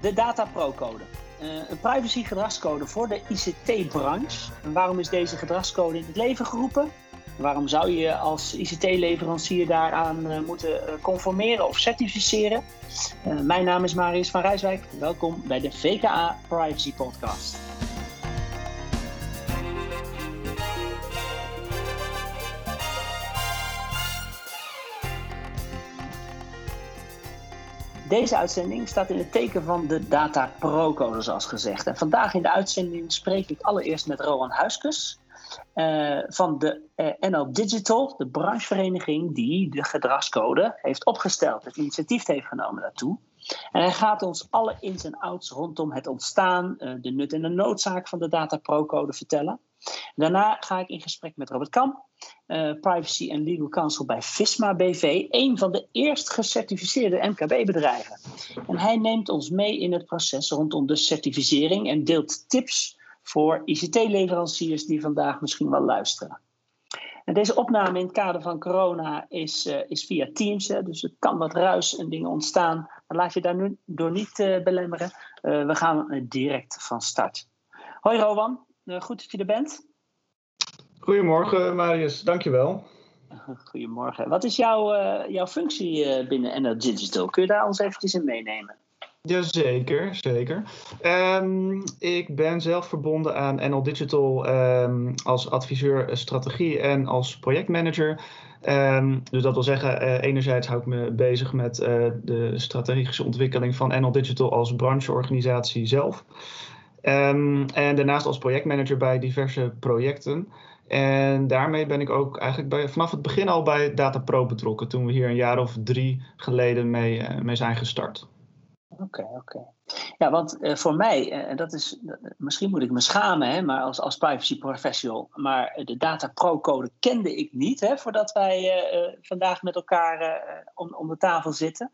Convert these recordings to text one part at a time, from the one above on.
de Data Pro-code. Uh, een privacy gedragscode voor de ICT-branche. En waarom is deze gedragscode in het leven geroepen? Waarom zou je als ICT-leverancier daaraan uh, moeten uh, conformeren of certificeren? mijn naam is Marius van Rijswijk. Welkom bij de VKA Privacy Podcast. Deze uitzending staat in het teken van de Data Pro-code, zoals gezegd. En vandaag in de uitzending spreek ik allereerst met Rowan Huiskus uh, van de uh, eh, NL Digital, de branchevereniging die de gedragscode heeft opgesteld, het initiatief heeft genomen daartoe. En hij gaat ons alle ins en outs rondom het ontstaan, uh, de nut en de noodzaak van de Data Pro-code vertellen. Daarna ga ik in gesprek met Robert Kam, uh, Privacy and Legal Counsel bij FISMA BV, een van de eerst gecertificeerde MKB-bedrijven. En hij neemt ons mee in het proces rondom de certificering en deelt tips voor ICT-leveranciers die vandaag misschien wel luisteren. En deze opname in het kader van corona is, uh, is via Teams, hè, dus er kan wat ruis en dingen ontstaan. Maar laat je daar nu door niet uh, belemmeren. We gaan direct van start. Hoi Rowan, goed dat je er bent. Goedemorgen Marius, dankjewel. Goedemorgen. Wat is jouw, jouw functie binnen NL Digital? Kun je daar ons eventjes in meenemen? Jazeker, zeker. Um, ik ben zelf verbonden aan NL Digital um, als adviseur strategie en als projectmanager. Um, dus dat wil zeggen, uh, enerzijds hou ik me bezig met de strategische ontwikkeling van NL Digital als brancheorganisatie zelf. En daarnaast als projectmanager bij diverse projecten. En daarmee ben ik ook eigenlijk vanaf het begin al bij Data Pro betrokken, toen we hier een jaar of drie geleden mee, uh, mee zijn gestart. Oké, oké. Ja, want uh, voor mij, en uh, dat is, misschien moet ik me schamen, hè, maar als, als privacy professional, maar de Data Pro code kende ik niet, hè, voordat wij eh, vandaag met elkaar om, om de tafel zitten,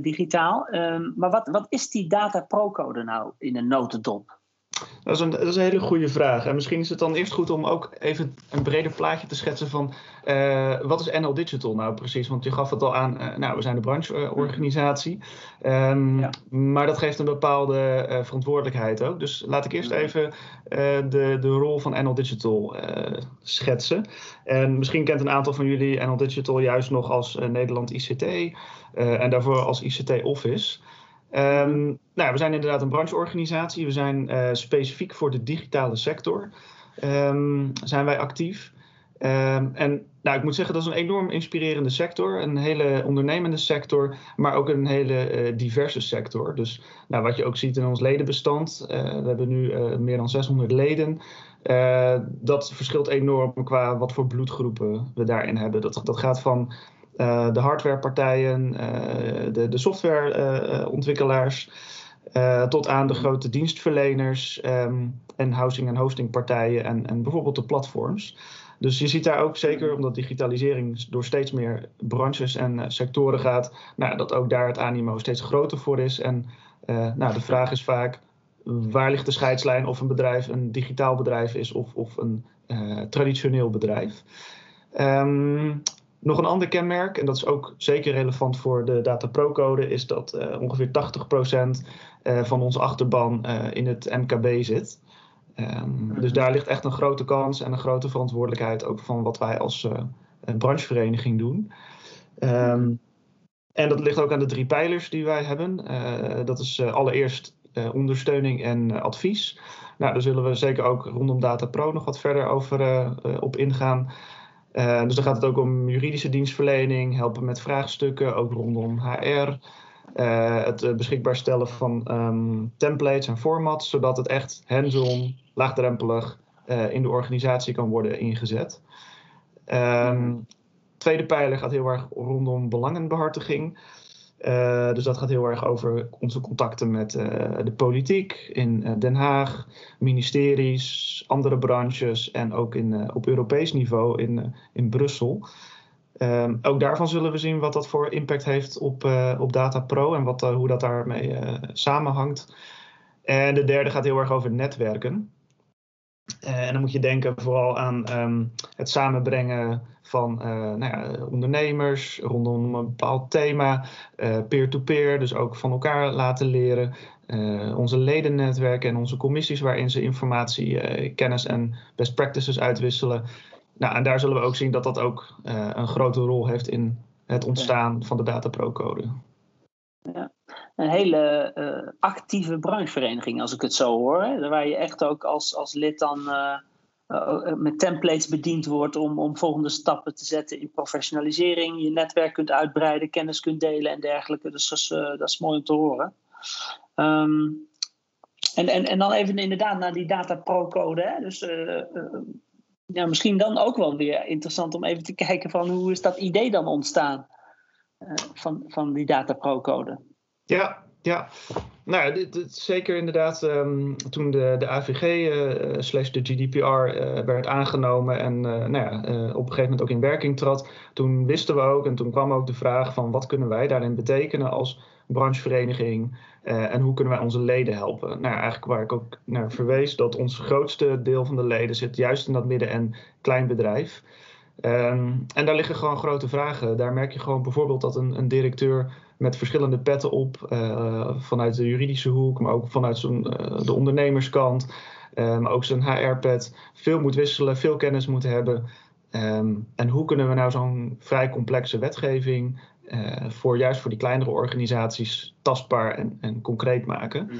digitaal. Ehm, maar wat, wat is die Data Pro code nou in een notendop? Dat is, een, dat is een hele goede vraag. En misschien is het dan eerst goed om ook even een breder plaatje te schetsen van uh, wat is NL Digital nou precies? Want je gaf het al aan, uh, nou, we zijn de brancheorganisatie. Um, ja. Maar dat geeft een bepaalde uh, verantwoordelijkheid ook. Dus laat ik eerst even de, de rol van NL Digital schetsen. En misschien kent een aantal van jullie NL Digital juist nog als Nederland ICT en daarvoor als ICT Office. Um, nou, we zijn inderdaad een brancheorganisatie. We zijn uh, specifiek voor de digitale sector um, zijn wij actief. Um, en nou, ik moet zeggen, dat is een enorm inspirerende sector. Een hele ondernemende sector, maar ook een hele uh, diverse sector. Dus nou, wat je ook ziet in ons ledenbestand. Uh, we hebben nu meer dan 600 leden. dat verschilt enorm qua wat voor bloedgroepen we daarin hebben. Dat, dat gaat van de hardwarepartijen, uh, de, de softwareontwikkelaars, uh, tot aan de grote dienstverleners um, en housing- en hostingpartijen en, en bijvoorbeeld de platforms. Dus je ziet daar ook zeker, omdat digitalisering door steeds meer branches en sectoren gaat, nou, dat ook daar het animo steeds groter voor is. En nou, de vraag is vaak, waar ligt de scheidslijn of een bedrijf een digitaal bedrijf is of, of een traditioneel bedrijf? Um, nog een ander kenmerk, en dat is ook zeker relevant voor de Data Pro-code, is dat uh, ongeveer 80% uh, van onze achterban uh, in het MKB zit. Um, dus daar ligt echt een grote kans en een grote verantwoordelijkheid ook van wat wij als branchevereniging doen. Um, en dat ligt ook aan de drie pijlers die wij hebben. dat is allereerst ondersteuning en advies. Nou, daar zullen we zeker ook rondom Data Pro nog wat verder over op ingaan. Uh, dus dan gaat het ook om juridische dienstverlening, helpen met vraagstukken, ook rondom HR. Eh, het uh, beschikbaar stellen van um, templates en formats, zodat het echt hands-on, laagdrempelig in de organisatie kan worden ingezet. Um, tweede pijler gaat heel erg rondom belangenbehartiging. Uh, dus dat gaat heel erg over onze contacten met uh, de politiek in uh, Den Haag, ministeries, andere branches en ook in, op Europees niveau in, in Brussel. Um, ook daarvan zullen we zien wat dat voor impact heeft op, op Data Pro en wat, hoe dat daarmee samenhangt. En de derde gaat heel erg over netwerken. en dan moet je denken vooral aan ehm, het samenbrengen van nou ja, ondernemers rondom een bepaald thema, peer-to-peer, dus ook van elkaar laten leren. onze ledennetwerken en onze commissies waarin ze informatie, kennis en best practices uitwisselen. Nou, en daar zullen we ook zien dat dat ook een grote rol heeft in het ontstaan van de Data Pro Code. Ja. Een hele actieve branchevereniging, als ik het zo hoor. Hè? Waar je echt ook als, als lid dan uh, met templates bediend wordt om, om volgende stappen te zetten in professionalisering. Je netwerk kunt uitbreiden, kennis kunt delen en dergelijke. Dus dat is, dat is mooi om te horen. Um, en, en, en dan even inderdaad naar die Data Pro Code. Hè? Dus ja, misschien dan ook wel weer interessant om even te kijken van hoe is dat idee dan ontstaan van, van die Data Pro code. Ja, ja. Nou, dit, zeker inderdaad um, toen de, de AVG uh, slash de GDPR uh, werd aangenomen en nou ja, op een gegeven moment ook in werking trad, toen wisten we ook en toen kwam ook de vraag van wat kunnen wij daarin betekenen als branchevereniging en hoe kunnen wij onze leden helpen. Nou, eigenlijk waar ik ook naar verwees, dat ons grootste deel van de leden zit juist in dat midden- en kleinbedrijf. Um, en daar liggen gewoon grote vragen. Daar merk je gewoon bijvoorbeeld dat een, een directeur met verschillende petten op, uh, vanuit de juridische hoek, maar ook vanuit zijn, uh, de ondernemerskant, maar ook zijn HR-pet, veel moet wisselen, veel kennis moet hebben. Um, en hoe kunnen we nou zo'n vrij complexe wetgeving uh, voor juist voor die kleinere organisaties tastbaar en, en concreet maken. Mm.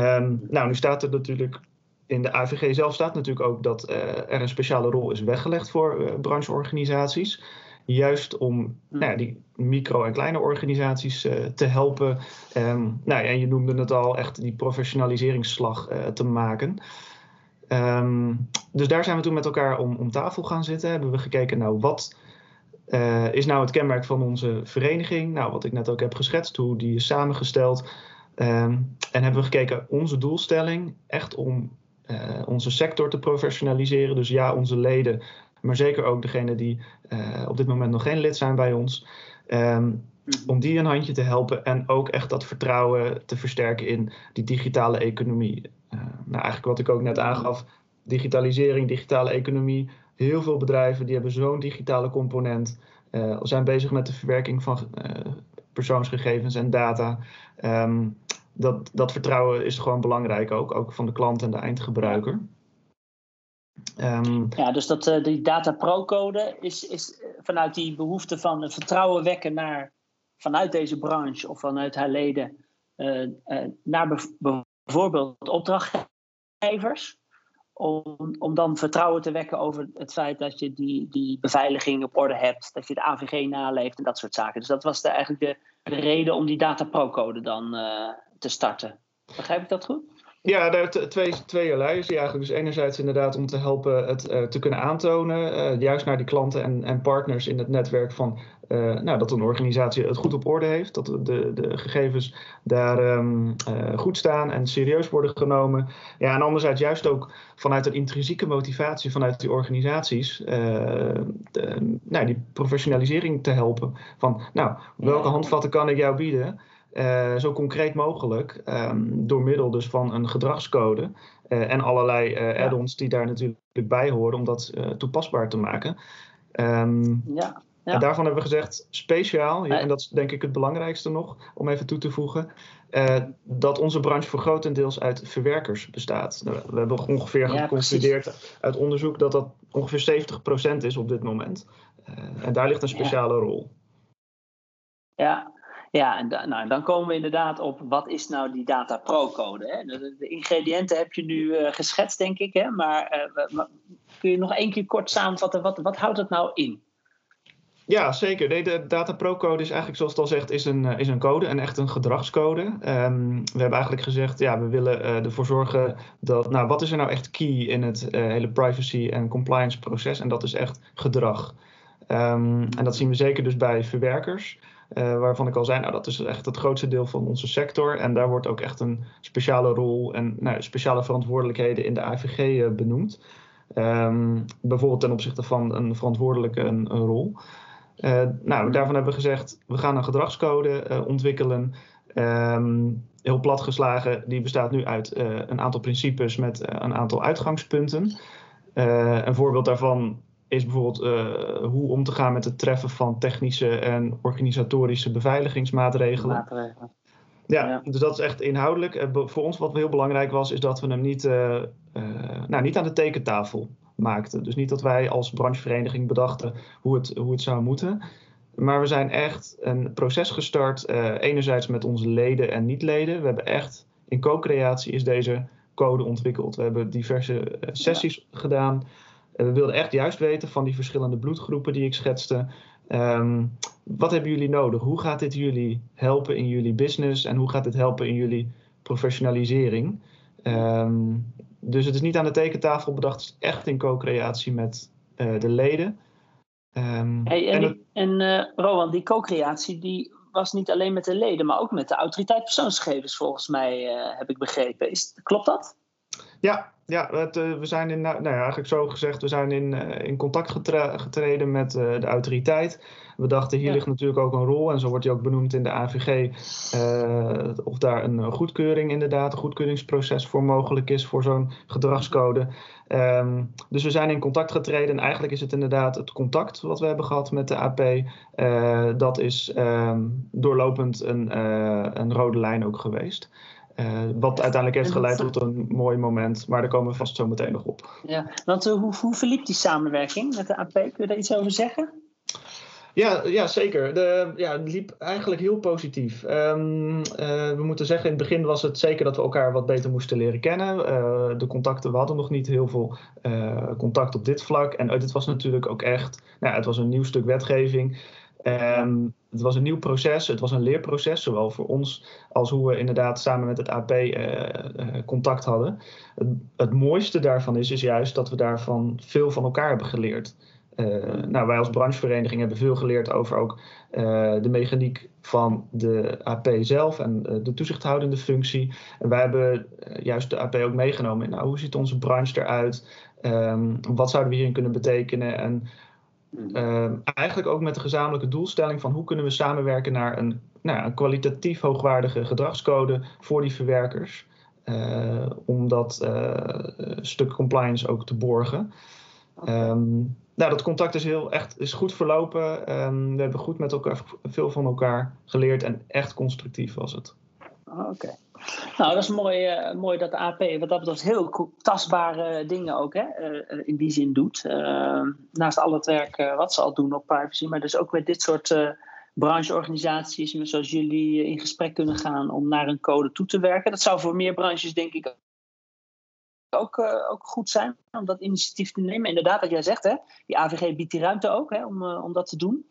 Um, nou, nu staat er natuurlijk in de AVG zelf staat natuurlijk ook dat uh, er een speciale rol is weggelegd voor uh, brancheorganisaties. Juist om mm. nou ja, die micro- en kleine organisaties te helpen. Um, nou ja, en je noemde het al, echt die professionaliseringsslag te maken. Um, dus daar zijn we toen met elkaar om, om tafel gaan zitten. Hebben we gekeken, nou, wat uh, is nou het kenmerk van onze vereniging? Nou, wat ik net ook heb geschetst, hoe die is samengesteld. Um, en hebben we gekeken, onze doelstelling, echt om uh, onze sector te professionaliseren. Dus ja, onze leden, maar zeker ook degenen die uh, op dit moment nog geen lid zijn bij ons. Um, om die een handje te helpen en ook echt dat vertrouwen te versterken in die digitale economie. nou, eigenlijk wat ik ook net aangaf, digitalisering, digitale economie, Heel veel bedrijven die hebben zo'n digitale component. Uh, zijn bezig met de verwerking van uh, persoonsgegevens en data. Um, dat, dat vertrouwen is gewoon belangrijk ook, ook van de klant en de eindgebruiker. Um, ja, dus dat, uh, die Data Pro-code is, is vanuit die behoefte van het vertrouwen wekken naar, vanuit deze branche of vanuit haar leden naar bijvoorbeeld opdrachtgevers om, om dan vertrouwen te wekken over het feit dat je die, die beveiliging op orde hebt, dat je de AVG naleeft en dat soort zaken. Dus dat was eigenlijk de, de reden om die Data Pro-code dan te starten. Begrijp ik dat goed? Ja, daar twee, tweeërlei is die eigenlijk. Dus enerzijds inderdaad om te helpen het uh, te kunnen aantonen, uh, juist naar die klanten en, en partners in het netwerk van uh, nou, dat een organisatie het goed op orde heeft, dat de, de gegevens daar um, goed staan en serieus worden genomen. Ja, en anderzijds juist ook vanuit een intrinsieke motivatie vanuit die organisaties, de, nou, die professionalisering te helpen. Van, nou, welke handvatten kan ik jou bieden? Uh, zo concreet mogelijk, um, door middel dus van een gedragscode uh, en allerlei uh, add-ons die daar natuurlijk bij horen om dat toepasbaar te maken. Um, ja, ja. En daarvan hebben we gezegd, speciaal, en dat is denk ik het belangrijkste nog om even toe te voegen, dat onze branche voor grotendeels uit verwerkers bestaat. Nou, we hebben ongeveer ja, geconcludeerd precies. uit onderzoek dat dat ongeveer 70% is op dit moment. en daar ligt een speciale rol. Ja, ja, en nou, dan komen we inderdaad op wat is nou die Data Pro-code. De, ingrediënten heb je nu uh, geschetst, denk ik. Hè? Maar, uh, kun je nog één keer kort samenvatten, wat, wat houdt het nou in? Ja, zeker. De Data Pro-code is eigenlijk, zoals het al zegt, is een, eh, is een code en echt een gedragscode. Um, we hebben eigenlijk gezegd, ja, we willen ervoor zorgen dat, nou, wat is er nou echt key in het hele privacy en compliance proces? En dat is echt gedrag. Um, en dat zien we zeker dus bij verwerkers. Uh, waarvan ik al zei, nou dat is echt het grootste deel van onze sector. En daar wordt ook echt een speciale rol en nou, speciale verantwoordelijkheden in de AVG uh, benoemd. Um, bijvoorbeeld ten opzichte van een verantwoordelijke een, een rol. Uh, nou, daarvan hebben we gezegd, we gaan een gedragscode ontwikkelen. Ehm, heel plat geslagen, die bestaat nu uit een aantal principes met een aantal uitgangspunten. een voorbeeld daarvan is bijvoorbeeld hoe om te gaan met het treffen van technische en organisatorische beveiligingsmaatregelen. Maatregelen. Ja, dus dat is echt inhoudelijk. voor ons wat heel belangrijk was, is dat we hem niet, nou, niet aan de tekentafel maakten. Dus niet dat wij als branchevereniging bedachten hoe het, hoe het zou moeten. Maar we zijn echt een proces gestart, enerzijds met onze leden en niet-leden. We hebben echt, in co-creatie is deze code ontwikkeld. We hebben diverse eh, sessies gedaan. Uh, we wilden echt juist weten van die verschillende bloedgroepen die ik schetste. Ehm, wat hebben jullie nodig? Hoe gaat dit jullie helpen in jullie business en hoe gaat dit helpen in jullie professionalisering? Um, dus het is niet aan de tekentafel bedacht, het is echt in co-creatie met uh, de leden. Um, hey, en, en, en uh, Rowan, die co-creatie die was niet alleen met de leden, maar ook met de autoriteit persoonsgegevens, volgens mij, uh, heb ik begrepen. Is, klopt dat? Ja, ja het, uh, we zijn in, nou, nou ja, eigenlijk zo gezegd, we zijn in, in contact getreden met de autoriteit. We dachten, hier ligt natuurlijk ook een rol, en zo wordt hij ook benoemd in de AVG, of daar een goedkeuring inderdaad, een goedkeuringsproces voor mogelijk is voor zo'n gedragscode. Um, dus we zijn in contact getreden en eigenlijk is het inderdaad het contact wat we hebben gehad met de AP. Dat is um, doorlopend een, een rode lijn ook geweest. Uh, wat uiteindelijk heeft geleid tot een mooi moment, maar daar komen we vast zo meteen nog op. Ja, want hoe, hoe verliep die samenwerking met de AP? Kun je daar iets over zeggen? Ja, ja zeker. De, ja, het liep eigenlijk heel positief. Um, uh, we moeten zeggen, in het begin was het zeker dat we elkaar wat beter moesten leren kennen. Uh, de contacten, we hadden nog niet heel veel uh, contact op dit vlak. En dit was natuurlijk ook echt, nou, het was een nieuw stuk wetgeving. Um, het was een nieuw proces, het was een leerproces, zowel voor ons als hoe we inderdaad samen met het AP contact hadden. Het, mooiste daarvan is, is juist dat we daarvan veel van elkaar hebben geleerd. Uh, nou, wij als branchevereniging hebben veel geleerd over ook de mechaniek van de AP zelf en de toezichthoudende functie. En wij hebben juist de AP ook meegenomen in nou, hoe ziet onze branche eruit? Um, wat zouden we hierin kunnen betekenen? En um, eigenlijk ook met de gezamenlijke doelstelling van hoe kunnen we samenwerken naar een, nou, een kwalitatief hoogwaardige gedragscode voor die verwerkers. om dat stuk compliance ook te borgen. Okay. Um, nou, dat contact is heel echt is goed verlopen. Um, we hebben goed met elkaar veel van elkaar geleerd en echt constructief was het. Oké. Nou, dat is mooi, uh, mooi dat de AP wat dat betreft heel tastbare dingen ook hè, uh, in die zin doet. Uh, naast al het werk wat ze al doen op privacy, maar dus ook met dit soort brancheorganisaties zoals jullie in gesprek kunnen gaan om naar een code toe te werken. Dat zou voor meer branches denk ik ook, uh, ook goed zijn om dat initiatief te nemen. Inderdaad, wat jij zegt, hè, die AVG biedt die ruimte ook hè, om, uh, om dat te doen.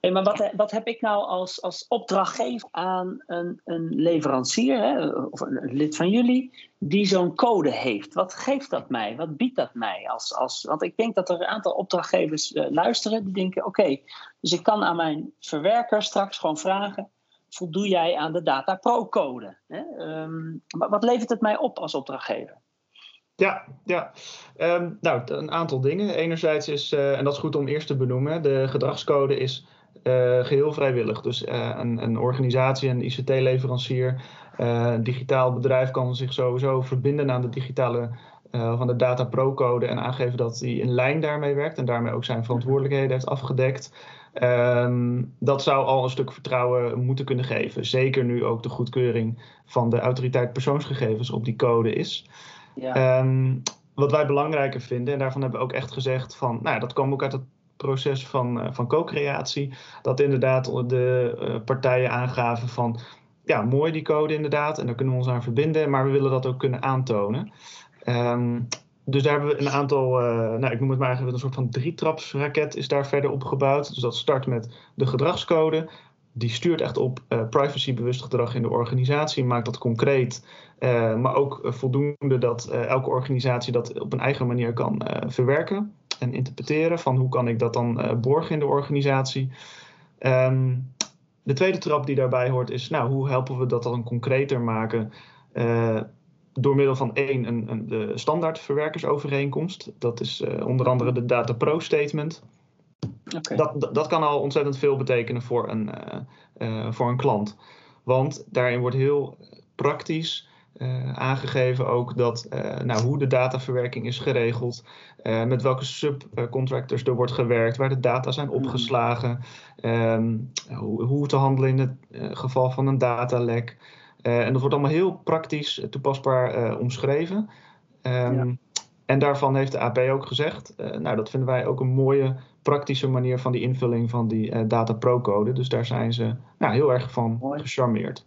Hey, maar wat, wat heb ik nou als, als opdrachtgever aan een, een leverancier, hè, of een lid van jullie, die zo'n code heeft? Wat geeft dat mij? Wat biedt dat mij? Als, als, want ik denk dat er een aantal opdrachtgevers luisteren die denken: oké, dus ik kan aan mijn verwerker straks gewoon vragen voldoe jij aan de Data Pro-code? Um, wat levert het mij op als opdrachtgever? Ja, ja. Um, nou, een aantal dingen. Enerzijds is, uh, en dat is goed om eerst te benoemen, de gedragscode is uh, geheel vrijwillig. Dus uh, een, een, organisatie, een ICT-leverancier, een digitaal bedrijf kan zich sowieso verbinden aan de digitale van de Data Pro-code en aangeven dat hij in lijn daarmee werkt en daarmee ook zijn verantwoordelijkheden heeft afgedekt. Um, dat zou al een stuk vertrouwen moeten kunnen geven. Zeker nu ook de goedkeuring van de autoriteit persoonsgegevens op die code is. Ja. Um, wat wij belangrijker vinden, en daarvan hebben we ook echt gezegd van, nou dat kwam ook uit het proces van, uh, van co-creatie, dat inderdaad de uh, partijen aangaven van, ja mooi die code inderdaad, en daar kunnen we ons aan verbinden, maar we willen dat ook kunnen aantonen. Um, dus daar hebben we een aantal, uh, nou ik noem het maar eigenlijk een soort van drietrapsraket is daar verder opgebouwd. Dus dat start met de gedragscode, die stuurt echt op uh, privacybewust gedrag in de organisatie, maakt dat concreet, uh, maar ook uh, voldoende dat elke organisatie dat op een eigen manier kan verwerken en interpreteren van hoe kan ik dat dan borgen in de organisatie. Um, de tweede trap die daarbij hoort is, nou, hoe helpen we dat dan concreter maken? door middel van één, een, een, de standaard verwerkersovereenkomst. Dat is onder andere de Data Pro Statement. Okay. Dat, dat kan al ontzettend veel betekenen voor een, uh, uh, voor een klant. Want daarin wordt heel praktisch uh, aangegeven ook dat uh, nou, hoe de dataverwerking is geregeld, uh, met welke subcontractors er wordt gewerkt, waar de data zijn opgeslagen, um, hoe, hoe, te handelen in het geval van een datalek. en dat wordt allemaal heel praktisch toepasbaar omschreven. Um, ja. En daarvan heeft de AP ook gezegd, nou dat vinden wij ook een mooie praktische manier van die invulling van die data pro-code. Dus daar zijn ze nou, heel erg van gecharmeerd.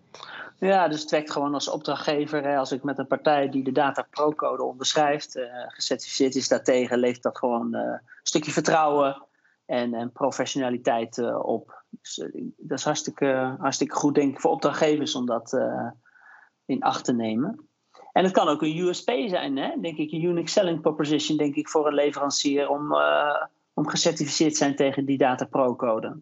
Ja, dus het werkt gewoon als opdrachtgever. Hè, als ik met een partij die de data pro-code onderschrijft, uh, gecertificeerd is daartegen, levert dat gewoon uh, een stukje vertrouwen en, en professionaliteit op. Dus dat is hartstikke, hartstikke goed, denk ik, voor opdrachtgevers om dat in acht te nemen. En het kan ook een USP zijn, hè? denk ik, een unique selling proposition, denk ik, voor een leverancier om, om gecertificeerd zijn tegen die data pro-code.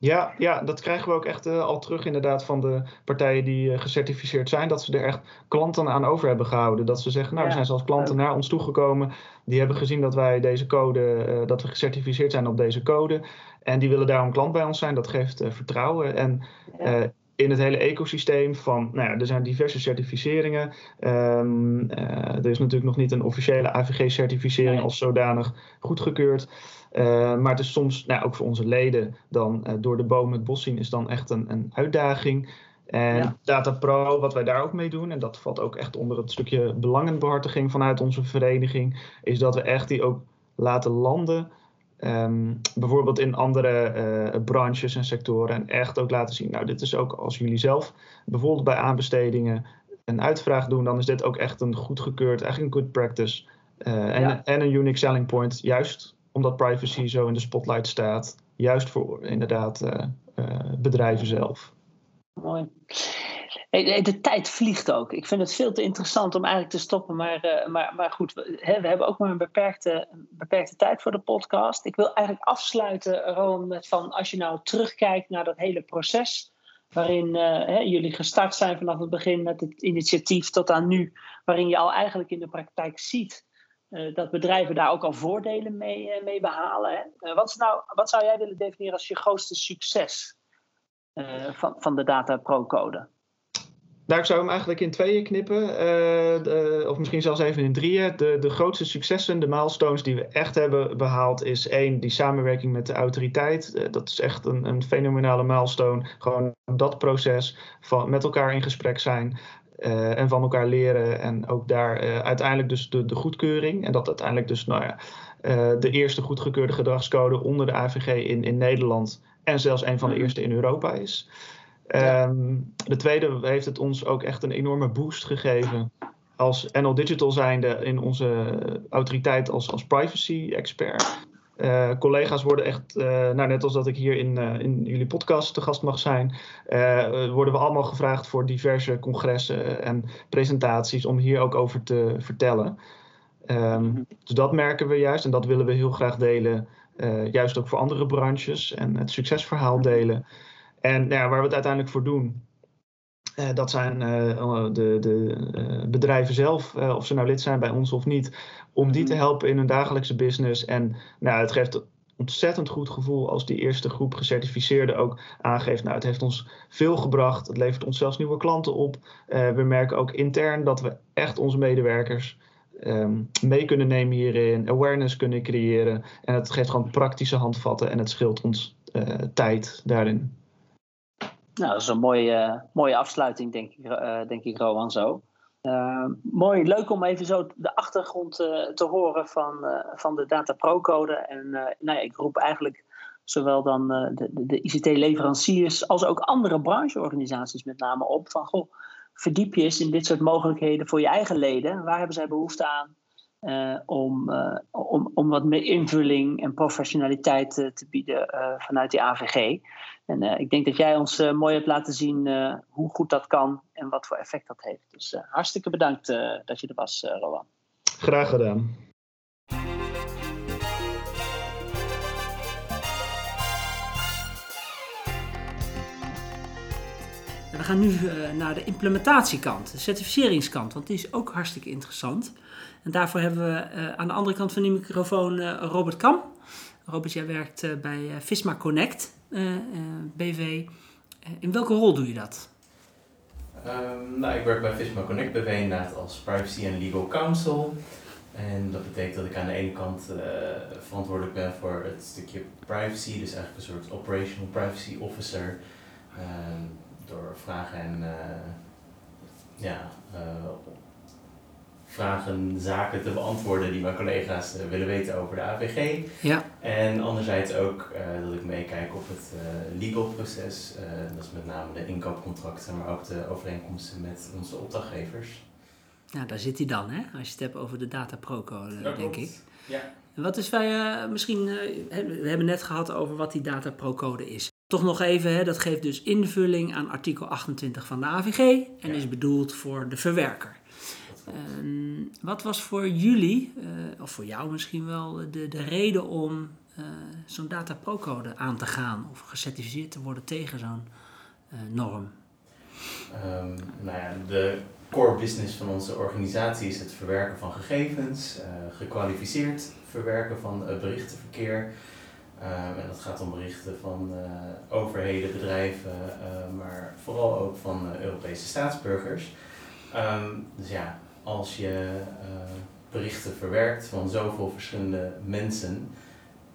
Ja, ja, dat krijgen we ook echt uh, al terug inderdaad van de partijen die uh, gecertificeerd zijn. Dat ze er echt klanten aan over hebben gehouden. Dat ze zeggen, nou er zijn zelfs klanten naar ons toegekomen. Die hebben gezien dat wij deze code, uh, dat we gecertificeerd zijn op deze code. En die willen daarom klant bij ons zijn. Dat geeft vertrouwen. En ja. In het hele ecosysteem van, nou ja, er zijn diverse certificeringen. Um, er is natuurlijk nog niet een officiële AVG-certificering nee. als zodanig goedgekeurd. Uh, maar het is soms, nou, ook voor onze leden, dan uh, door de boom het bos zien is dan echt een, een uitdaging. En ja. Data Pro, wat wij daar ook mee doen, en dat valt ook echt onder het stukje belangenbehartiging vanuit onze vereniging, is dat we echt die ook laten landen. Um, bijvoorbeeld in andere uh, branches en sectoren. En echt ook laten zien, nou, dit is ook als jullie zelf bijvoorbeeld bij aanbestedingen een uitvraag doen, dan is dit ook echt een goedgekeurd, echt een good practice. en, ja. en een unique selling point, juist omdat privacy zo in de spotlight staat. Juist voor inderdaad uh, bedrijven zelf. Mooi. Hey, de tijd vliegt ook. Ik vind het veel te interessant om eigenlijk te stoppen. Maar, uh, maar, maar goed, we, hebben ook maar een beperkte, beperkte tijd voor de podcast. Ik wil eigenlijk afsluiten, Rowan, met van als je nou terugkijkt naar dat hele proces. Waarin hè, jullie gestart zijn vanaf het begin met het initiatief tot aan nu. Waarin je al eigenlijk in de praktijk ziet dat bedrijven daar ook al voordelen mee, mee behalen. Hè? Wat, nou, wat zou jij willen definiëren als je grootste succes van, van de Data Pro-code? Nou, ik zou hem eigenlijk in tweeën knippen, de, of misschien zelfs even in drieën. De, de grootste successen, de milestones die we echt hebben behaald, is één, die samenwerking met de autoriteit. dat is echt een, een fenomenale milestone. Gewoon dat proces van met elkaar in gesprek zijn. Uh, en van elkaar leren. En ook daar uiteindelijk dus de, de, goedkeuring. En dat uiteindelijk dus nou ja, de eerste goedgekeurde gedragscode onder de AVG in, in Nederland. En zelfs een van de eerste in Europa is. Um, de tweede heeft het ons ook echt een enorme boost gegeven. Als NL Digital zijnde in onze autoriteit als, als privacy expert. Uh, collega's worden echt, uh, nou net als dat ik hier in, uh, in jullie podcast te gast mag zijn, worden we allemaal gevraagd voor diverse congressen en presentaties om hier ook over te vertellen. Um, dus dat merken we juist en dat willen we heel graag delen, juist ook voor andere branches en het succesverhaal delen. En nou ja, waar we het uiteindelijk voor doen, uh, dat zijn uh, de, de uh, bedrijven zelf, of ze nou lid zijn bij ons of niet, om die te helpen in hun dagelijkse business. En nou, het geeft een ontzettend goed gevoel als die eerste groep gecertificeerden ook aangeeft. Nou, het heeft ons veel gebracht. Het levert ons zelfs nieuwe klanten op. we merken ook intern dat we echt onze medewerkers um, mee kunnen nemen hierin, awareness kunnen creëren. En het geeft gewoon praktische handvatten en het scheelt ons tijd daarin. Nou, dat is een mooie, mooie afsluiting, denk ik, uh, denk ik Rowan, zo. Uh, mooi, leuk om even zo de achtergrond te horen van, van de Data Pro-code. En nou ja, ik roep eigenlijk zowel dan de, de ICT-leveranciers als ook andere brancheorganisaties met name op. Van, goh, verdiep je eens in dit soort mogelijkheden voor je eigen leden. Waar hebben zij behoefte aan? Uh, om, uh, om, om wat meer invulling en professionaliteit uh, te bieden vanuit die AVG. En ik denk dat jij ons mooi hebt laten zien hoe goed dat kan en wat voor effect dat heeft. Dus hartstikke bedankt dat je er was, Rowan. Graag gedaan. We gaan nu naar de implementatiekant, de certificeringskant, want die is ook hartstikke interessant. En daarvoor hebben we uh, aan de andere kant van die microfoon uh, Robert Kam. Robert, jij werkt uh, bij Visma Connect BV. in welke rol doe je dat? Um, nou, ik werk bij Visma Connect BV inderdaad als privacy en legal counsel. En dat betekent dat ik aan de ene kant verantwoordelijk ben voor het stukje privacy, dus eigenlijk een soort operational privacy officer. Door vragen en ja, vragen, zaken te beantwoorden die mijn collega's uh, willen weten over de AVG. Ja. En anderzijds ook uh, dat ik meekijk op het uh, legal proces. dat is met name de inkoopcontracten, maar ook de overeenkomsten met onze opdrachtgevers. Ja, daar zit hij dan, hè? Als je het hebt over de data pro-code, denk klopt. ik. Ja. En wat is wij, misschien, we hebben net gehad over wat die data pro-code is. Toch nog even, hè, dat geeft dus invulling aan artikel 28 van de AVG en ja. is bedoeld voor de verwerker. Uh, wat was voor jullie, uh, of voor jou misschien wel, de, de reden om uh, zo'n data pro-code aan te gaan of gecertificeerd te worden tegen zo'n eh, norm? Um, nou ja, de core business van onze organisatie is het verwerken van gegevens, gekwalificeerd verwerken van berichtenverkeer. Um, en dat gaat om berichten van overheden, bedrijven, maar vooral ook van Europese staatsburgers. Dus ja, als je uh, berichten verwerkt van zoveel verschillende mensen,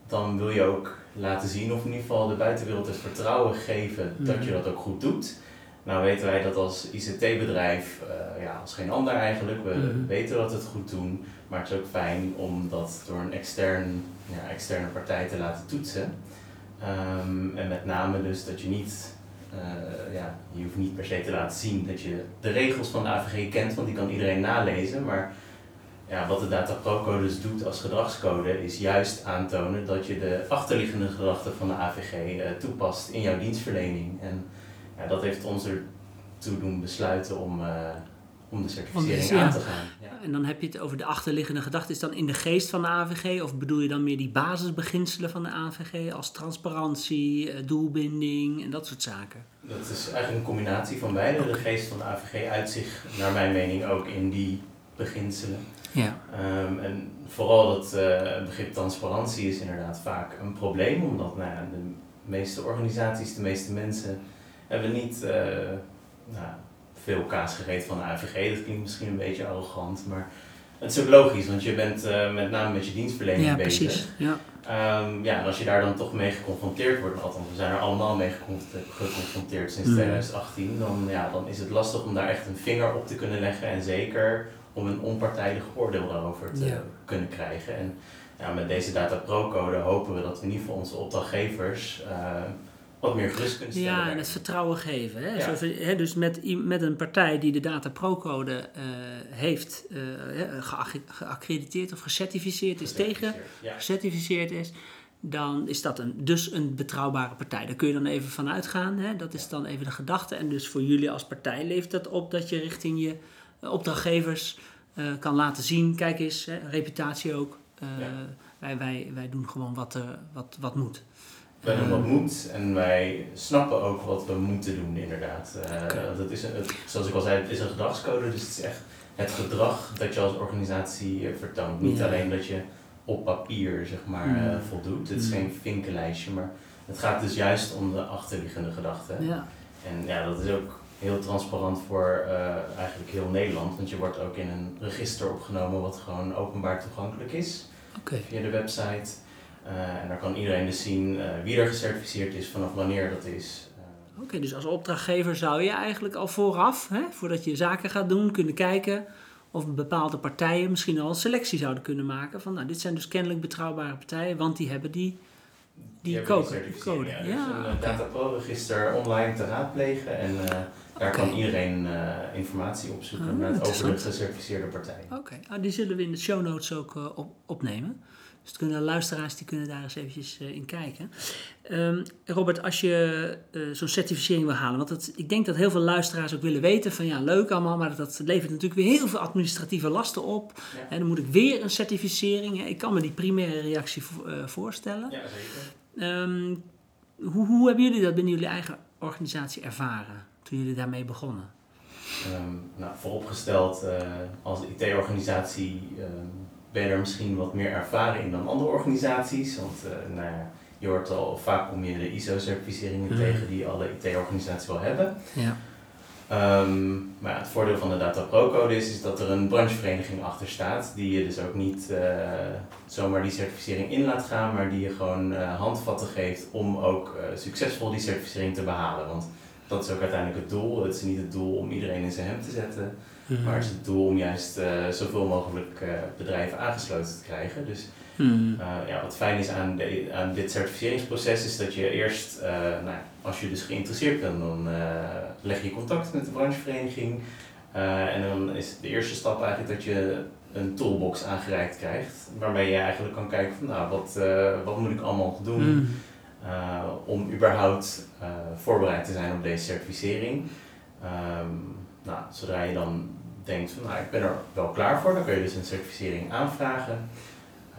dan wil je ook laten zien, of in ieder geval de buitenwereld het vertrouwen geven dat je dat ook goed doet. Nou weten wij dat als ICT-bedrijf, uh, ja, als geen ander eigenlijk, we mm-hmm. weten dat we het goed doen, maar het is ook fijn om dat door een extern, ja, externe partij te laten toetsen. Um, en met name dus dat je niet uh, ja, je hoeft niet per se te laten zien dat je de regels van de AVG kent, want die kan iedereen nalezen. Maar ja, wat de Data Pro-code dus doet als gedragscode, is juist aantonen dat je de achterliggende gedachten van de AVG eh, toepast in jouw dienstverlening. En ja, dat heeft ons ertoe doen besluiten om, om de certificering ja. aan te gaan. Ja. En dan heb je het over de achterliggende gedachte. Is dan in de geest van de AVG? Of bedoel je dan meer die basisbeginselen van de AVG als transparantie, doelbinding en dat soort zaken? Dat is eigenlijk een combinatie van beide. De geest van de AVG uit zich, naar mijn mening, ook in die beginselen. Ja. Um, en vooral dat uh, begrip transparantie is inderdaad vaak een probleem, omdat nou ja, de meeste organisaties, de meeste mensen hebben niet uh, nou, veel kaas gegeten van de AVG. Dat klinkt misschien een beetje arrogant, maar het is ook logisch, want je bent uh, met name met je dienstverlening ja, bezig. Precies. Ja, um, ja, en als je daar dan toch mee geconfronteerd wordt, althans we zijn er allemaal mee geconfronteerd sinds mm. 2018, dan, ja, dan is het lastig om daar echt een vinger op te kunnen leggen en zeker om een onpartijdig oordeel daarover te ja. kunnen krijgen. En ja, met deze Data Pro-code hopen we dat we in ieder geval onze opdrachtgevers uh, wat meer gerust kunnen stellen. Ja, en het vertrouwen geven. Hè? Ja. Hè, dus met, met een partij die de Data Pro-code uh, heeft uh, geaccrediteerd of gecertificeerd is tegen, ja. gecertificeerd is, dan is dat een, dus een betrouwbare partij. Daar kun je dan even van uitgaan. Hè? Dat is dan even de gedachte. En dus voor jullie als partij leeft dat op dat je richting je opdrachtgevers uh, kan laten zien. Kijk eens, hè, reputatie ook. Ja. wij, wij, wij doen gewoon wat, wat, wat moet. Wij doen wat moet en wij snappen ook wat we moeten doen, inderdaad. Uh, okay. het is een, het, zoals ik al zei, het is een gedragscode, dus het is echt het gedrag dat je als organisatie vertoont. Niet ja. alleen dat je op papier zeg maar, mm. uh, voldoet. Het is mm. geen vinkenlijstje, maar het gaat dus juist om de achterliggende gedachten. Ja. En ja, dat is ook heel transparant voor uh, eigenlijk heel Nederland, want je wordt ook in een register opgenomen wat gewoon openbaar toegankelijk is okay. via de website. Uh, en daar kan iedereen dus zien uh, wie er gecertificeerd is, vanaf wanneer dat is. Uh, Oké, okay, dus als opdrachtgever zou je eigenlijk al vooraf, hè, voordat je zaken gaat doen, kunnen kijken of bepaalde partijen misschien al een selectie zouden kunnen maken. Van nou, dit zijn dus kennelijk betrouwbare partijen, want die hebben die, die, die code. Die code. Ja, dus een okay. Register online te raadplegen en daar okay. kan iedereen informatie opzoeken oh, met over de gecertificeerde partijen. Oké, okay. oh, die zullen we in de show notes ook op, opnemen. Dus kunnen luisteraars die kunnen daar eens eventjes uh, in kijken. Um, Robert, als je uh, zo'n certificering wil halen, want het, ik denk dat heel veel luisteraars ook willen weten van ja, leuk allemaal, maar dat, levert natuurlijk weer heel veel administratieve lasten op. Ja. En dan moet ik weer een certificering. Ik kan me die primaire reactie uh, voorstellen. Ja, zeker. Um, hoe, hoe hebben jullie dat binnen jullie eigen organisatie ervaren toen jullie daarmee begonnen? Um, nou, vooropgesteld, als IT-organisatie ben je er misschien wat meer ervaren in dan andere organisaties. Want uh, nou ja, je hoort al vaak om je de ISO-certificeringen mm. tegen die alle IT-organisaties wel hebben. Ja. Ehm, maar het voordeel van de Data Pro Code is, is dat er een branchevereniging achter staat, die je dus ook niet uh, zomaar die certificering in laat gaan, maar die je gewoon uh, handvatten geeft om ook uh, succesvol die certificering te behalen. Want dat is ook uiteindelijk het doel. Het is niet het doel om iedereen in zijn hem te zetten, mm. maar het is het doel om juist zoveel mogelijk bedrijven aangesloten te krijgen. Dus Mm. ja, wat fijn is aan, de, aan dit certificeringsproces is dat je eerst, nou, als je dus geïnteresseerd bent, dan leg je contact met de branchevereniging. en dan is de eerste stap eigenlijk dat je een toolbox aangereikt krijgt, waarmee je eigenlijk kan kijken van nou, wat, wat moet ik allemaal doen mm. om überhaupt voorbereid te zijn op deze certificering. Um, nou, zodra je dan denkt van nou, ik ben er wel klaar voor, dan kun je dus een certificering aanvragen.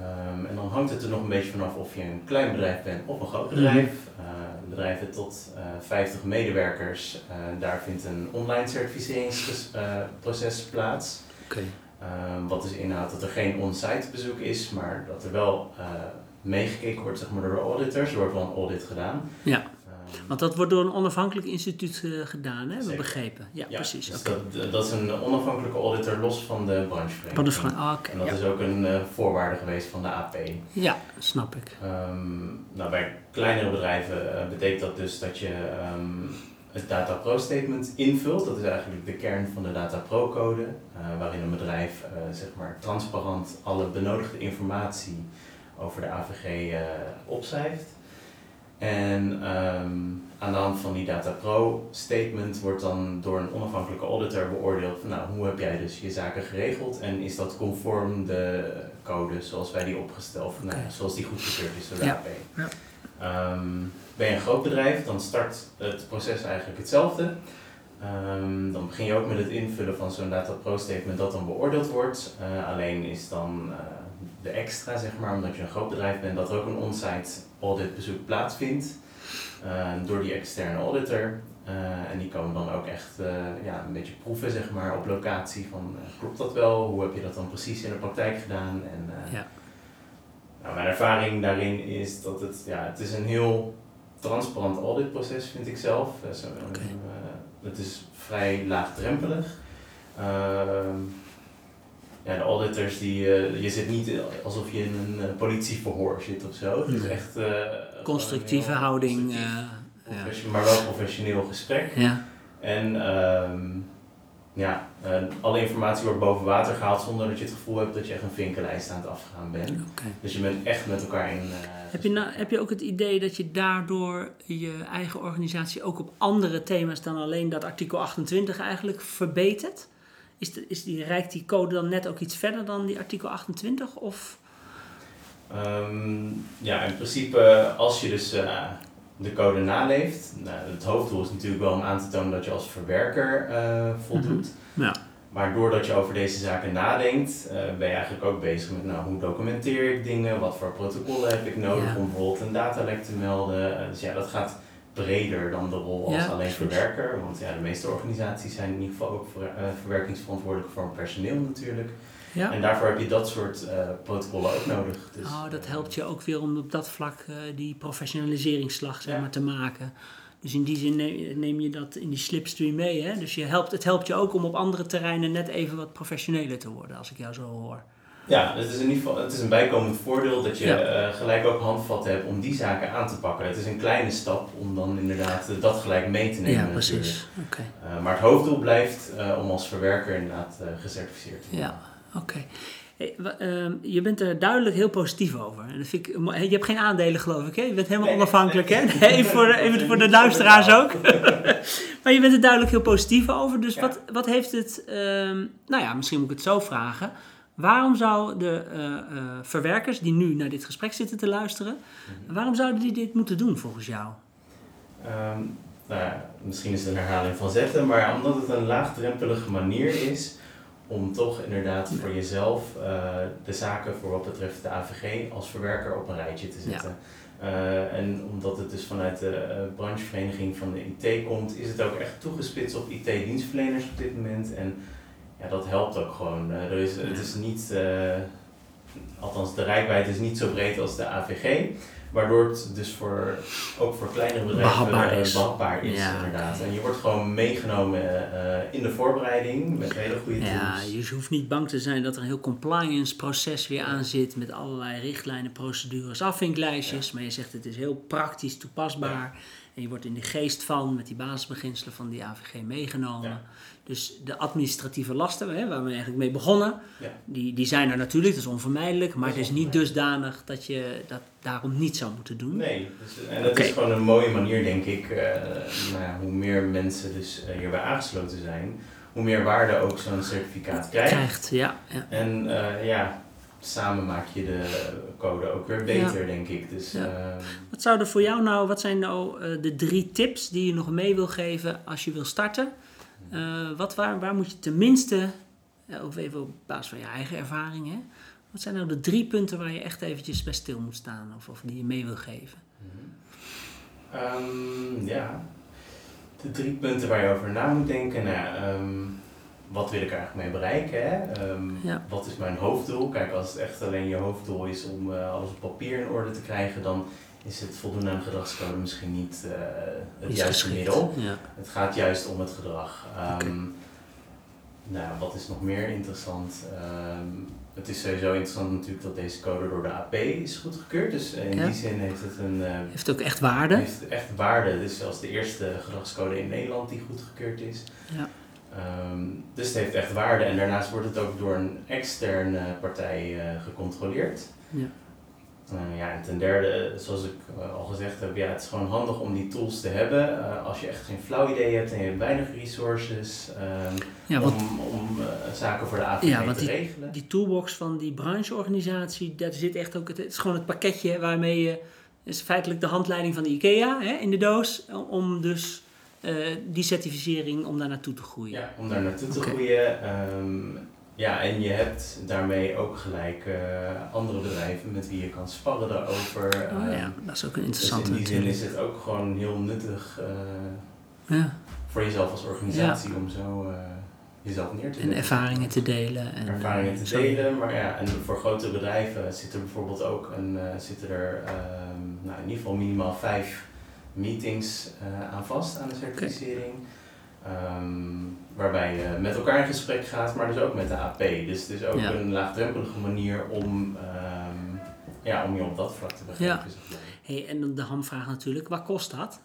Um, en dan hangt het er nog een beetje vanaf of je een klein bedrijf bent of een groot bedrijf. Uh, bedrijven tot uh, eh, 50 medewerkers, uh, daar vindt een online certificeringsproces plaats. Okay. Um, wat dus inhoudt dat er geen on-site bezoek is, maar dat er wel meegekeken wordt zeg maar, door de auditors. Er wordt wel een audit gedaan. Ja. Want dat wordt door een onafhankelijk instituut uh, gedaan, hè? hebben we begrepen. Ja, precies. Dus dat, dat, is een onafhankelijke auditor los van de branchevereniging. Van de ah, okay, en dat is ook een uh, voorwaarde geweest van de AP. Ja, snap ik. Um, nou, bij kleinere bedrijven uh, betekent dat dus dat je um, het Data Pro Statement invult. Dat is eigenlijk de kern van de Data Pro Code, waarin een bedrijf zeg maar transparant alle benodigde informatie over de AVG opschrijft. En um, aan de hand van die Data Pro statement wordt dan door een onafhankelijke auditor beoordeeld van nou, hoe heb jij dus je zaken geregeld en is dat conform de code zoals wij die opgesteld, okay. nou, zoals die goedgekeurd is door de ja. AP. Ja. Um, ben je een groot bedrijf, dan start het proces eigenlijk hetzelfde. Um, dan begin je ook met het invullen van zo'n Data Pro statement dat dan beoordeeld wordt. Uh, alleen is dan uh, de extra, zeg maar, omdat je een groot bedrijf bent, dat er ook een on-site auditbezoek plaatsvindt uh, door die externe auditor. Uh, en die komen dan ook echt uh, ja, een beetje proeven zeg maar, op locatie van klopt dat wel? Hoe heb je dat dan precies in de praktijk gedaan? En, ja. nou, mijn ervaring daarin is dat het, ja, het is een heel transparant auditproces vind ik zelf. Okay. het is vrij laagdrempelig. Ehm, ja, de auditors, die, uh, je zit niet alsof je in een uh, politieverhoor zit of zo. Het is echt... Uh, Constructieve houding. ja. Maar wel professioneel gesprek. Ja. En um, ja, alle informatie wordt boven water gehaald zonder dat je het gevoel hebt dat je echt een vinkenlijst aan het afgaan bent. Okay. Dus je bent echt met elkaar in... heb, je nou, heb je ook het idee dat je daardoor je eigen organisatie ook op andere thema's dan alleen dat artikel 28 eigenlijk verbetert? Is, de, is die, reikt die code dan net ook iets verder dan die artikel 28? Of? Um, ja, in principe als je dus uh, de code naleeft, nou, het hoofddoel is natuurlijk wel om aan te tonen dat je als verwerker uh, voldoet. Mm ja. Maar doordat je over deze zaken nadenkt, uh, ben je eigenlijk ook bezig met nou, hoe documenteer ik dingen, wat voor protocollen heb ik nodig ja. om bijvoorbeeld een datalek te melden. dus ja, dat gaat breder dan de rol als alleen verwerker. Want ja, de meeste organisaties zijn in ieder geval ook voor, uh, verwerkingsverantwoordelijk voor hun personeel natuurlijk. Ja. En daarvoor heb je dat soort uh, protocollen ook nodig. Dus, oh, dat helpt je ook weer om op dat vlak uh, die professionaliseringsslag zeg maar, te maken. Dus in die zin neem je dat in die slipstream mee. Hè? Dus je helpt, het helpt je ook om op andere terreinen net even wat professioneler te worden, als ik jou zo hoor. Ja, het is in ieder geval het is een bijkomend voordeel dat je uh, gelijk ook handvatten hebt om die zaken aan te pakken. Het is een kleine stap om dan inderdaad uh, dat gelijk mee te nemen. Ja, precies. Okay. Uh, maar het hoofddoel blijft om als verwerker inderdaad gecertificeerd te worden. Ja, oké. Hey, ehm, je bent er duidelijk heel positief over. En dat vind ik, je hebt geen aandelen, geloof ik. Hè? Je bent helemaal nee, onafhankelijk. Hè? even, voor, even voor de luisteraars ook. maar je bent er duidelijk heel positief over. Dus ja. wat, wat heeft het. Um, nou ja, misschien moet ik het zo vragen. Waarom zouden de uh, uh, verwerkers die nu naar dit gesprek zitten te luisteren, mhm. waarom zouden die dit moeten doen volgens jou? Um, nou ja, misschien is het een herhaling van zetten, maar omdat het een laagdrempelige manier is om toch inderdaad voor jezelf uh, de zaken voor wat betreft de AVG als verwerker op een rijtje te zetten. Ja. en omdat het dus vanuit de branchevereniging van de IT komt, is het ook echt toegespitst op IT-dienstverleners op dit moment. En ja, dat helpt ook gewoon. Uh, er is, het is niet, uh, althans de rijkwijd is niet zo breed als de AVG. Waardoor het dus voor, ook voor kleinere bedrijven Behapbaar eh, is. behapbaar is, Ja, inderdaad. En je wordt gewoon meegenomen eh, in de voorbereiding met hele goede Ja, tools. je hoeft niet bang te zijn dat er een heel compliance proces weer aan zit met allerlei richtlijnen, procedures, afvinklijstjes. Maar je zegt het is heel praktisch toepasbaar. En je wordt in de geest van, met die basisbeginselen van die AVG meegenomen. Ja. Dus de administratieve lasten, hè, waar we eigenlijk mee begonnen, Ja. die, die zijn er natuurlijk, dat is onvermijdelijk. Maar Dat het is niet dusdanig dat je dat daarom niet zou moeten doen. Nee, dus, en dat is gewoon een mooie manier, denk ik. eh, nou ja, hoe meer mensen dus eh, hierbij aangesloten zijn, hoe meer waarde ook zo'n certificaat krijgt. Krijgt, ja. ja. En eh, ja, samen maak je de code ook weer beter, denk ik. Dus Ja. eh, Wat zouden voor jou nou, wat zijn nou eh, de drie tips die je nog mee wil geven als je wil starten? Eh, wat, waar, waar moet je tenminste, eh, of even op basis van je eigen ervaring, hè? wat zijn nou de drie punten waar je echt eventjes bij stil moet staan of, of die je mee wil geven? Ehm, ja, de drie punten waar je over na moet denken. Nou, ehm, wat wil ik er eigenlijk mee bereiken? Hè? Ehm, Ja. Wat is mijn hoofddoel? Kijk, als het echt alleen je hoofddoel is om alles op papier in orde te krijgen, dan is het voldoen aan gedragscode misschien niet eh, het Is juiste geschikt. middel. Ja. Het gaat juist om het gedrag. Oké. Nou, wat is nog meer interessant? Ehm, het is sowieso interessant natuurlijk dat deze code door de AP is goedgekeurd. Dus eh, in Ja. die zin heeft het een eh, Heeft ook echt waarde. heeft echt waarde. Het is zelfs de eerste gedragscode in Nederland die goedgekeurd is. Ja. Ehm, dus het heeft echt waarde. En daarnaast wordt het ook door een externe partij gecontroleerd. Ja. Eh, ja, en ten derde, zoals ik eh, al gezegd heb, ja, het is gewoon handig om die tools te hebben. Eh, als je echt geen flauw idee hebt en je hebt weinig resources ehm, Ja, om, om zaken voor de AVG Ja, te regelen. die toolbox van die brancheorganisatie, daar zit echt ook het, het is gewoon het pakketje waarmee je, is feitelijk de handleiding van de IKEA hè, in de doos, om dus die certificering om daar naartoe te groeien. Ja, om daar naartoe te groeien. Ehm, ja, en je hebt daarmee ook gelijk eh, andere bedrijven met wie je kan sparren daarover. Oh, Ehm, ja, dat is ook een dus interessante in die zin is het ook gewoon heel nuttig eh, Ja, voor jezelf als organisatie om zo eh, jezelf neer te en ervaringen te delen. En, ervaringen te delen. Maar ja, en voor grote bedrijven zit er bijvoorbeeld ook een, zitten er ehm, nou, in ieder geval minimaal vijf meetings aan vast aan de certificering. Ehm, waarbij je met elkaar in gesprek gaat, maar dus ook met de AP. Dus het is ook Ja. een laagdrempelige manier om, ehm, ja, om je op dat vlak te begrijpen. Ja. Hey, en dan de hamvraag natuurlijk, wat kost dat?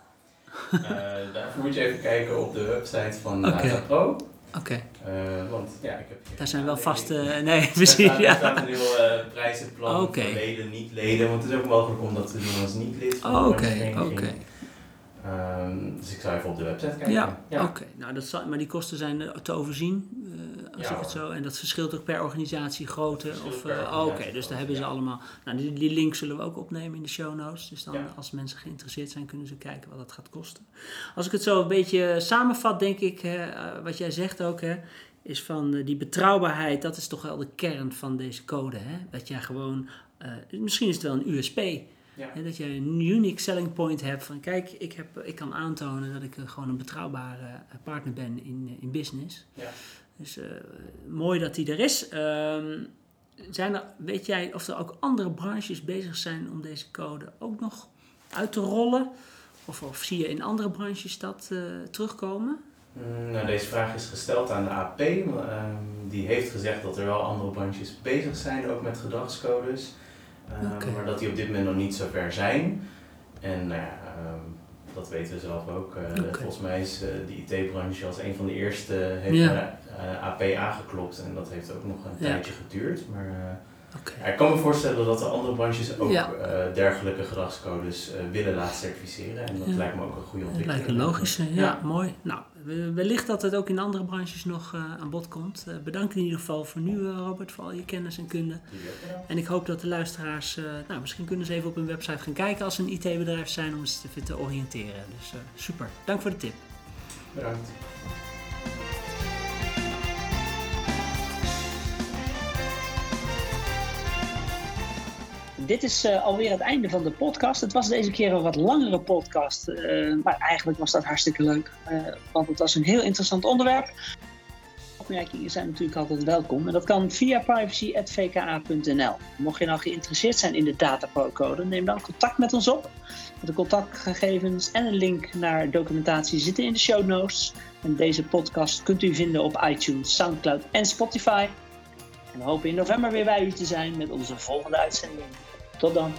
Eh, daarvoor moet je even kijken op de website van. Data Pro. Oké, Eh, want ja, ik heb daar zijn wel vaste... Nee, precies, staat, er ja. staat een heel eh, prijzenplan Oké. voor leden, niet leden. Want het is ook mogelijk om dat te doen als niet lid van Oh, de Oké, oké. Ehm, dus ik zou even op de website kijken. Ja, oké. Nou, dat zal, maar die kosten zijn eh, te overzien, eh, als Ja, ik het zo... En dat verschilt ook per organisatie, grootte of... eh, oh, Oké, dus daar hebben ze ja. allemaal... Nou, die, die link zullen we ook opnemen in de show notes. Dus dan, Ja. als mensen geïnteresseerd zijn, kunnen ze kijken wat dat gaat kosten. Als ik het zo een beetje samenvat, denk ik, hè, wat jij zegt ook, hè, is van die betrouwbaarheid, dat is toch wel de kern van deze code. Hè? Dat jij gewoon, eh, misschien is het wel een USP, Ja. hè, dat jij een unique selling point hebt van kijk, ik, heb, ik kan aantonen dat ik gewoon een betrouwbare eh, partner ben in, eh, in business. Ja. Dus eh, mooi dat die er is. Ehm, zijn er, weet jij of er ook andere branches bezig zijn om deze code ook nog uit te rollen? Of, of zie je in andere branches dat terugkomen? Mm, nou, deze vraag is gesteld aan de AP. Ehm, die heeft gezegd dat er wel andere branches bezig zijn, ook met gedragscodes. Ehm. Maar dat die op dit moment nog niet zo ver zijn. En nou ja, ehm, dat weten we zelf ook. Eh. Volgens mij is eh, de IT-branche als een van de eerste heeft Ja. naar eh, AP aangeklopt. En dat heeft ook nog een Ja. tijdje geduurd. Maar ik kan me voorstellen dat de andere branches ook Ja. dergelijke gedragscodes willen laten certificeren. En dat Ja. lijkt me ook een goede Dat ontwikkeling. lijkt een logische, ja, Ja. mooi. Nou, wellicht dat het ook in andere branches nog eh, aan bod komt. Eh, bedankt in ieder geval voor nu, eh, Robert, voor al je kennis en kunde. En ik hoop dat de luisteraars, nou, misschien kunnen ze even op hun website gaan kijken als ze een IT-bedrijf zijn om ze te, te oriënteren. Dus super, dank voor de tip. Bedankt. Dit is eh, alweer het einde van de podcast. Het was deze keer een wat langere podcast. eh, maar eigenlijk was dat hartstikke leuk. eh, want het was een heel interessant onderwerp. opmerkingen zijn natuurlijk altijd welkom. En dat kan via privacy.vka.nl. Mocht je nou geïnteresseerd zijn in de dataprocode, neem dan contact met ons op. De contactgegevens en een link naar documentatie zitten in de show notes. En deze podcast kunt u vinden op iTunes, Soundcloud en Spotify. En we hopen in november weer bij u te zijn met onze volgende uitzending. Todão.